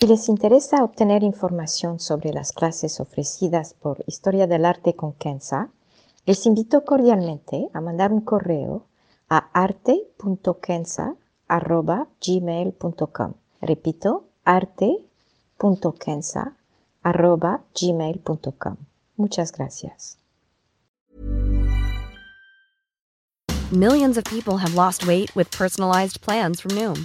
Si les interesa obtener información sobre las clases ofrecidas por Historia del Arte con Kenza, les invito cordialmente a mandar un correo a arte.kenza.gmail.com. Repito, arte.kenza.gmail.com. Muchas gracias. Millions of people have lost weight with personalized plans from Noom,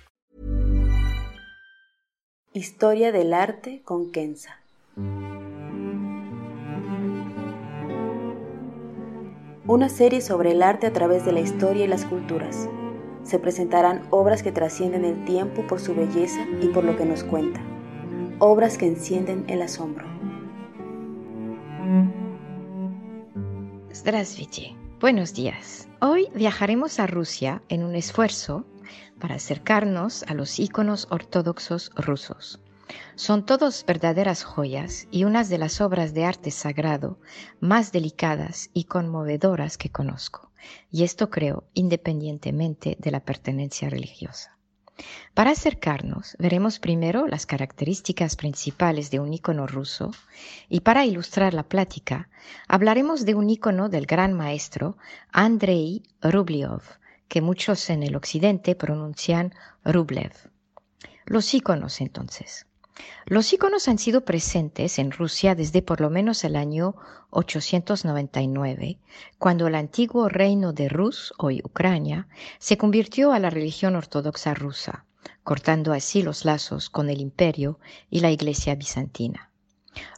Historia del arte con Kenza. Una serie sobre el arte a través de la historia y las culturas. Se presentarán obras que trascienden el tiempo por su belleza y por lo que nos cuenta. Obras que encienden el asombro. Buenos días. Hoy viajaremos a Rusia en un esfuerzo para acercarnos a los íconos ortodoxos rusos. Son todos verdaderas joyas y unas de las obras de arte sagrado más delicadas y conmovedoras que conozco, y esto creo independientemente de la pertenencia religiosa. Para acercarnos, veremos primero las características principales de un ícono ruso y para ilustrar la plática, hablaremos de un ícono del gran maestro Andrei Rublev, que muchos en el occidente pronuncian Rublev. Los íconos entonces. Los íconos han sido presentes en Rusia desde por lo menos el año 899, cuando el antiguo reino de Rus, hoy Ucrania, se convirtió a la religión ortodoxa rusa, cortando así los lazos con el imperio y la iglesia bizantina.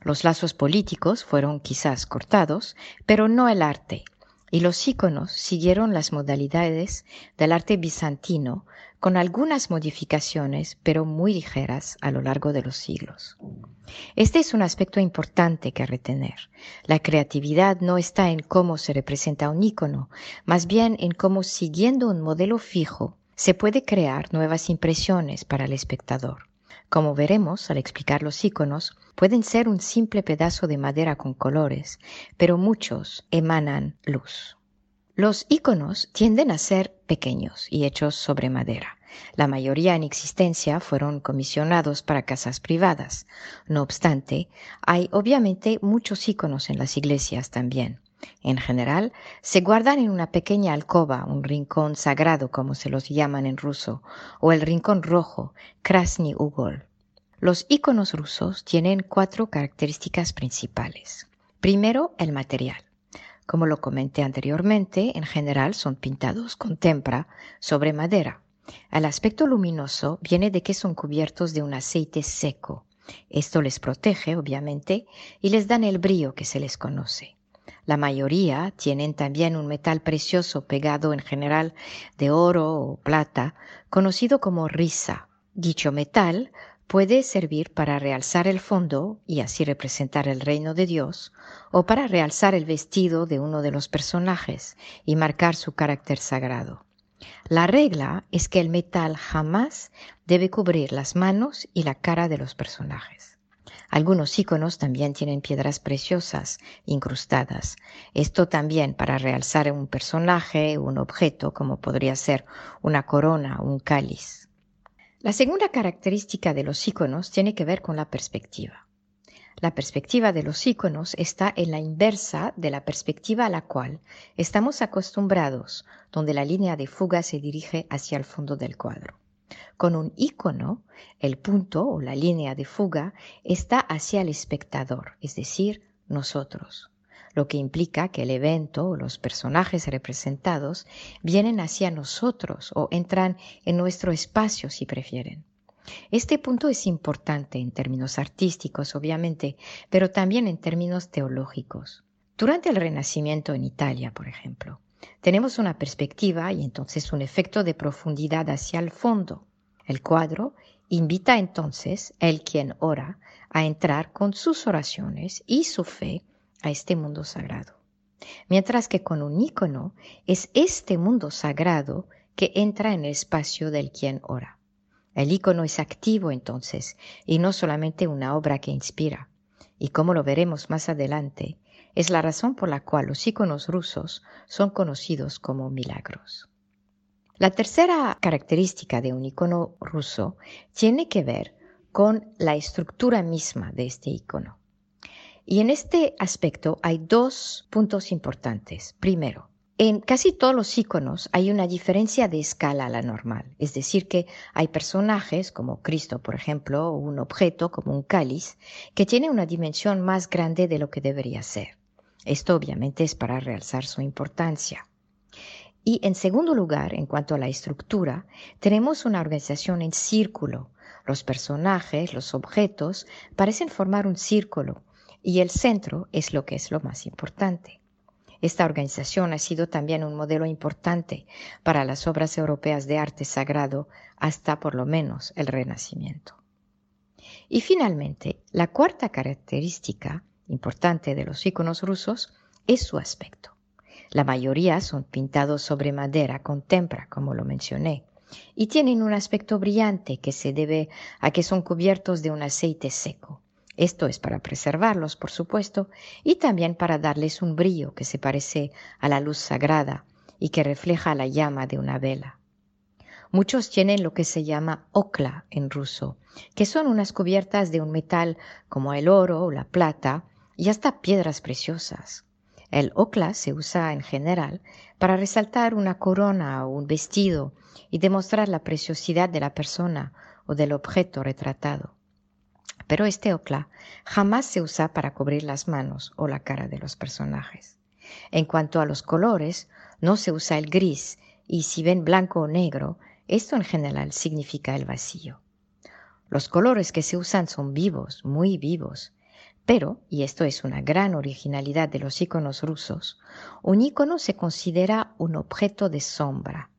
Los lazos políticos fueron quizás cortados, pero no el arte, y los íconos siguieron las modalidades del arte bizantino con algunas modificaciones, pero muy ligeras a lo largo de los siglos. Este es un aspecto importante que retener. La creatividad no está en cómo se representa un ícono, más bien en cómo siguiendo un modelo fijo se puede crear nuevas impresiones para el espectador. Como veremos al explicar los íconos, pueden ser un simple pedazo de madera con colores, pero muchos emanan luz. Los íconos tienden a ser pequeños y hechos sobre madera. La mayoría en existencia fueron comisionados para casas privadas. No obstante, hay obviamente muchos íconos en las iglesias también. En general, se guardan en una pequeña alcoba, un rincón sagrado como se los llaman en ruso, o el rincón rojo, Krasny Ugol. Los iconos rusos tienen cuatro características principales. Primero, el material. Como lo comenté anteriormente, en general son pintados con tempra sobre madera. El aspecto luminoso viene de que son cubiertos de un aceite seco. Esto les protege, obviamente, y les dan el brillo que se les conoce. La mayoría tienen también un metal precioso pegado en general de oro o plata, conocido como risa. Dicho metal puede servir para realzar el fondo y así representar el reino de Dios, o para realzar el vestido de uno de los personajes y marcar su carácter sagrado. La regla es que el metal jamás debe cubrir las manos y la cara de los personajes. Algunos iconos también tienen piedras preciosas incrustadas. Esto también para realzar un personaje, un objeto, como podría ser una corona o un cáliz. La segunda característica de los iconos tiene que ver con la perspectiva. La perspectiva de los iconos está en la inversa de la perspectiva a la cual estamos acostumbrados, donde la línea de fuga se dirige hacia el fondo del cuadro. Con un icono, el punto o la línea de fuga está hacia el espectador, es decir, nosotros, lo que implica que el evento o los personajes representados vienen hacia nosotros o entran en nuestro espacio si prefieren. Este punto es importante en términos artísticos, obviamente, pero también en términos teológicos. Durante el Renacimiento en Italia, por ejemplo, tenemos una perspectiva y entonces un efecto de profundidad hacia el fondo. El cuadro invita entonces el quien ora a entrar con sus oraciones y su fe a este mundo sagrado. Mientras que con un icono es este mundo sagrado que entra en el espacio del quien ora. El icono es activo entonces y no solamente una obra que inspira. Y como lo veremos más adelante, es la razón por la cual los iconos rusos son conocidos como milagros. La tercera característica de un icono ruso tiene que ver con la estructura misma de este icono. Y en este aspecto hay dos puntos importantes. Primero, en casi todos los iconos hay una diferencia de escala a la normal, es decir, que hay personajes como Cristo, por ejemplo, o un objeto como un cáliz, que tiene una dimensión más grande de lo que debería ser. Esto obviamente es para realzar su importancia. Y en segundo lugar, en cuanto a la estructura, tenemos una organización en círculo. Los personajes, los objetos, parecen formar un círculo y el centro es lo que es lo más importante. Esta organización ha sido también un modelo importante para las obras europeas de arte sagrado hasta por lo menos el Renacimiento. Y finalmente, la cuarta característica importante de los iconos rusos es su aspecto. La mayoría son pintados sobre madera con tempra, como lo mencioné, y tienen un aspecto brillante que se debe a que son cubiertos de un aceite seco. Esto es para preservarlos, por supuesto, y también para darles un brillo que se parece a la luz sagrada y que refleja la llama de una vela. Muchos tienen lo que se llama okla en ruso, que son unas cubiertas de un metal como el oro o la plata, y hasta piedras preciosas. El okla se usa en general para resaltar una corona o un vestido y demostrar la preciosidad de la persona o del objeto retratado. Pero este okla jamás se usa para cubrir las manos o la cara de los personajes. En cuanto a los colores, no se usa el gris y si ven blanco o negro, esto en general significa el vacío. Los colores que se usan son vivos, muy vivos, pero, y esto es una gran originalidad de los iconos rusos, un icono se considera un objeto de sombra,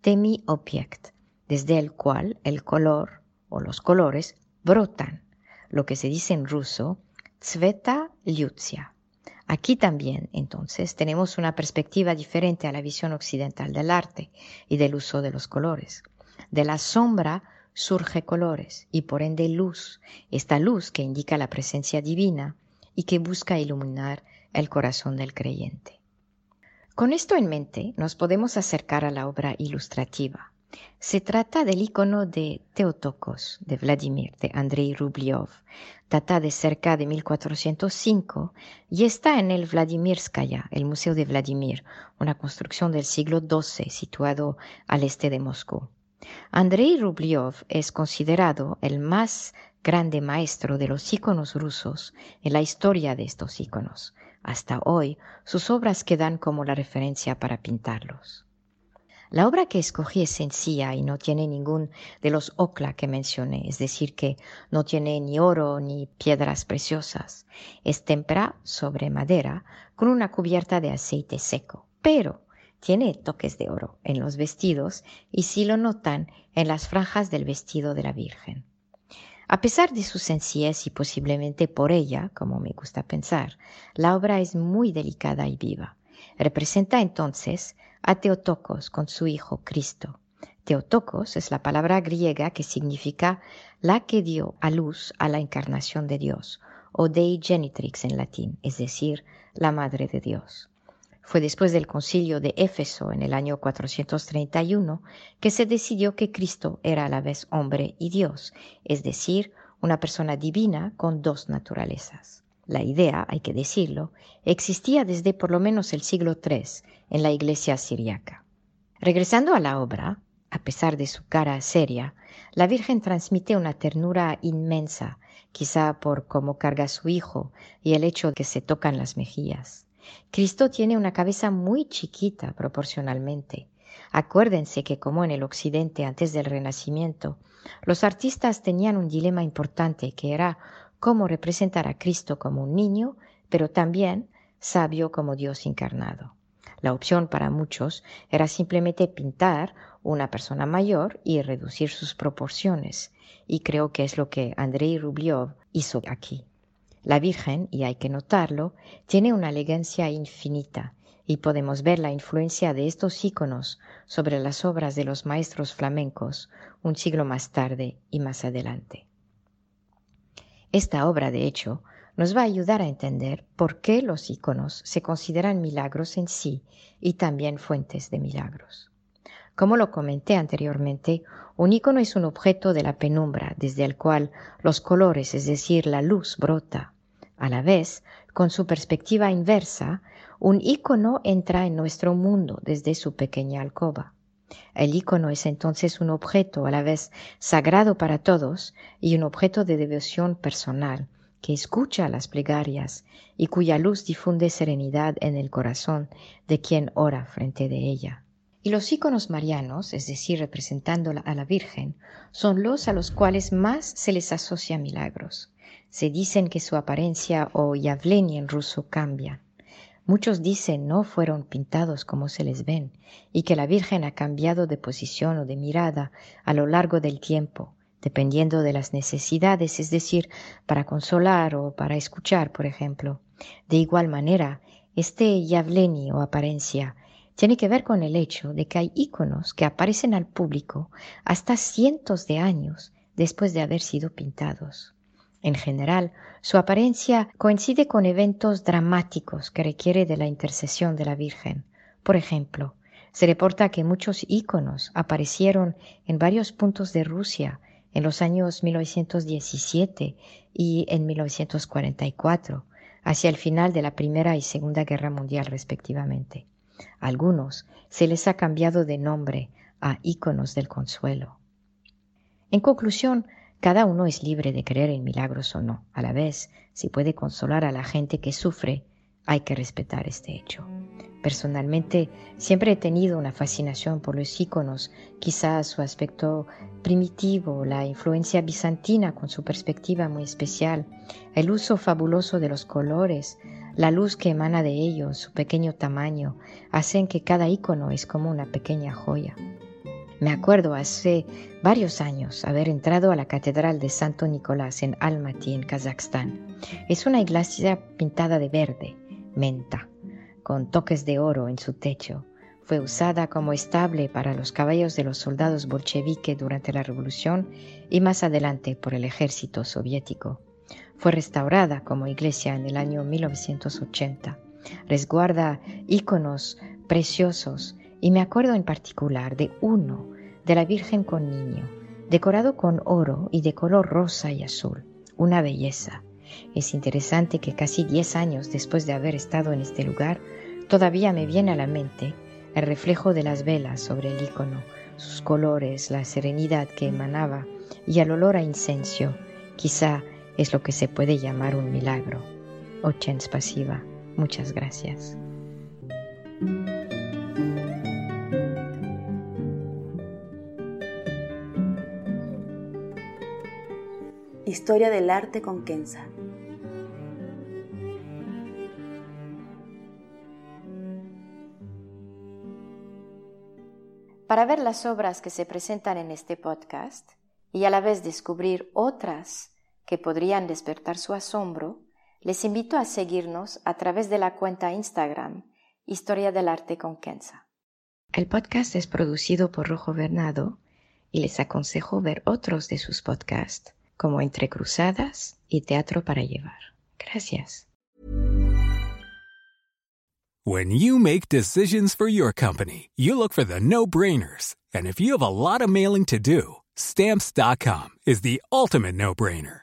temi object, desde el cual el color o los colores brotan, lo que se dice en ruso tsveta lyutsia. Aquí también, entonces, tenemos una perspectiva diferente a la visión occidental del arte y del uso de los colores. De la sombra surge colores y por ende luz, esta luz que indica la presencia divina y que busca iluminar el corazón del creyente. Con esto en mente nos podemos acercar a la obra ilustrativa. Se trata del icono de Teotokos de Vladimir de Andrei Rubliov, data de cerca de 1405 y está en el Vladimirskaya, el Museo de Vladimir, una construcción del siglo XII situado al este de Moscú. Andrei Rubliov es considerado el más grande maestro de los íconos rusos en la historia de estos íconos. Hasta hoy, sus obras quedan como la referencia para pintarlos. La obra que escogí es sencilla y no tiene ningún de los okla que mencioné, es decir, que no tiene ni oro ni piedras preciosas. Es tempera sobre madera con una cubierta de aceite seco. Pero tiene toques de oro en los vestidos y si lo notan en las franjas del vestido de la Virgen. A pesar de su sencillez y posiblemente por ella, como me gusta pensar, la obra es muy delicada y viva. Representa entonces a Teotocos con su hijo Cristo. Teotocos es la palabra griega que significa la que dio a luz a la encarnación de Dios, o Dei Genitrix en latín, es decir, la Madre de Dios. Fue después del concilio de Éfeso en el año 431 que se decidió que Cristo era a la vez hombre y Dios, es decir, una persona divina con dos naturalezas. La idea, hay que decirlo, existía desde por lo menos el siglo III en la iglesia siriaca. Regresando a la obra, a pesar de su cara seria, la Virgen transmite una ternura inmensa, quizá por cómo carga su hijo y el hecho de que se tocan las mejillas. Cristo tiene una cabeza muy chiquita proporcionalmente. Acuérdense que como en el Occidente antes del Renacimiento, los artistas tenían un dilema importante que era cómo representar a Cristo como un niño, pero también sabio como Dios encarnado. La opción para muchos era simplemente pintar una persona mayor y reducir sus proporciones, y creo que es lo que Andrei Rubliov hizo aquí. La Virgen, y hay que notarlo, tiene una elegancia infinita y podemos ver la influencia de estos íconos sobre las obras de los maestros flamencos un siglo más tarde y más adelante. Esta obra, de hecho, nos va a ayudar a entender por qué los íconos se consideran milagros en sí y también fuentes de milagros. Como lo comenté anteriormente, un icono es un objeto de la penumbra desde el cual los colores, es decir, la luz, brota. A la vez, con su perspectiva inversa, un icono entra en nuestro mundo desde su pequeña alcoba. El icono es entonces un objeto a la vez sagrado para todos y un objeto de devoción personal que escucha las plegarias y cuya luz difunde serenidad en el corazón de quien ora frente de ella. Y los iconos marianos, es decir, representando a la Virgen, son los a los cuales más se les asocia milagros. Se dicen que su apariencia o yavleni en ruso cambia. Muchos dicen no fueron pintados como se les ven y que la Virgen ha cambiado de posición o de mirada a lo largo del tiempo, dependiendo de las necesidades, es decir, para consolar o para escuchar, por ejemplo. De igual manera, este yavleni o apariencia tiene que ver con el hecho de que hay iconos que aparecen al público hasta cientos de años después de haber sido pintados. En general, su apariencia coincide con eventos dramáticos que requiere de la intercesión de la Virgen. Por ejemplo, se reporta que muchos iconos aparecieron en varios puntos de Rusia en los años 1917 y en 1944, hacia el final de la Primera y Segunda Guerra Mundial respectivamente. Algunos se les ha cambiado de nombre a íconos del consuelo. En conclusión, cada uno es libre de creer en milagros o no. A la vez, si puede consolar a la gente que sufre, hay que respetar este hecho. Personalmente, siempre he tenido una fascinación por los íconos, quizás su aspecto primitivo, la influencia bizantina con su perspectiva muy especial, el uso fabuloso de los colores, la luz que emana de ellos, su pequeño tamaño, hacen que cada icono es como una pequeña joya. Me acuerdo hace varios años haber entrado a la Catedral de Santo Nicolás en Almaty, en Kazajstán. Es una iglesia pintada de verde, menta, con toques de oro en su techo. Fue usada como estable para los caballos de los soldados bolcheviques durante la Revolución y más adelante por el ejército soviético. Fue restaurada como iglesia en el año 1980. Resguarda íconos preciosos y me acuerdo en particular de uno de la Virgen con Niño, decorado con oro y de color rosa y azul. Una belleza. Es interesante que casi 10 años después de haber estado en este lugar, todavía me viene a la mente el reflejo de las velas sobre el icono, sus colores, la serenidad que emanaba y el olor a incenso, quizá es lo que se puede llamar un milagro. Ochens pasiva, muchas gracias. Historia del arte con Kenza. Para ver las obras que se presentan en este podcast y a la vez descubrir otras que podrían despertar su asombro, les invito a seguirnos a través de la cuenta Instagram Historia del Arte con Kenza. El podcast es producido por Rojo Bernado y les aconsejo ver otros de sus podcasts como Entre Cruzadas y Teatro para Llevar. Gracias. When you make decisions for your company, you look for the no-brainers. And if you have a lot of mailing to do, stamps.com is the ultimate no-brainer.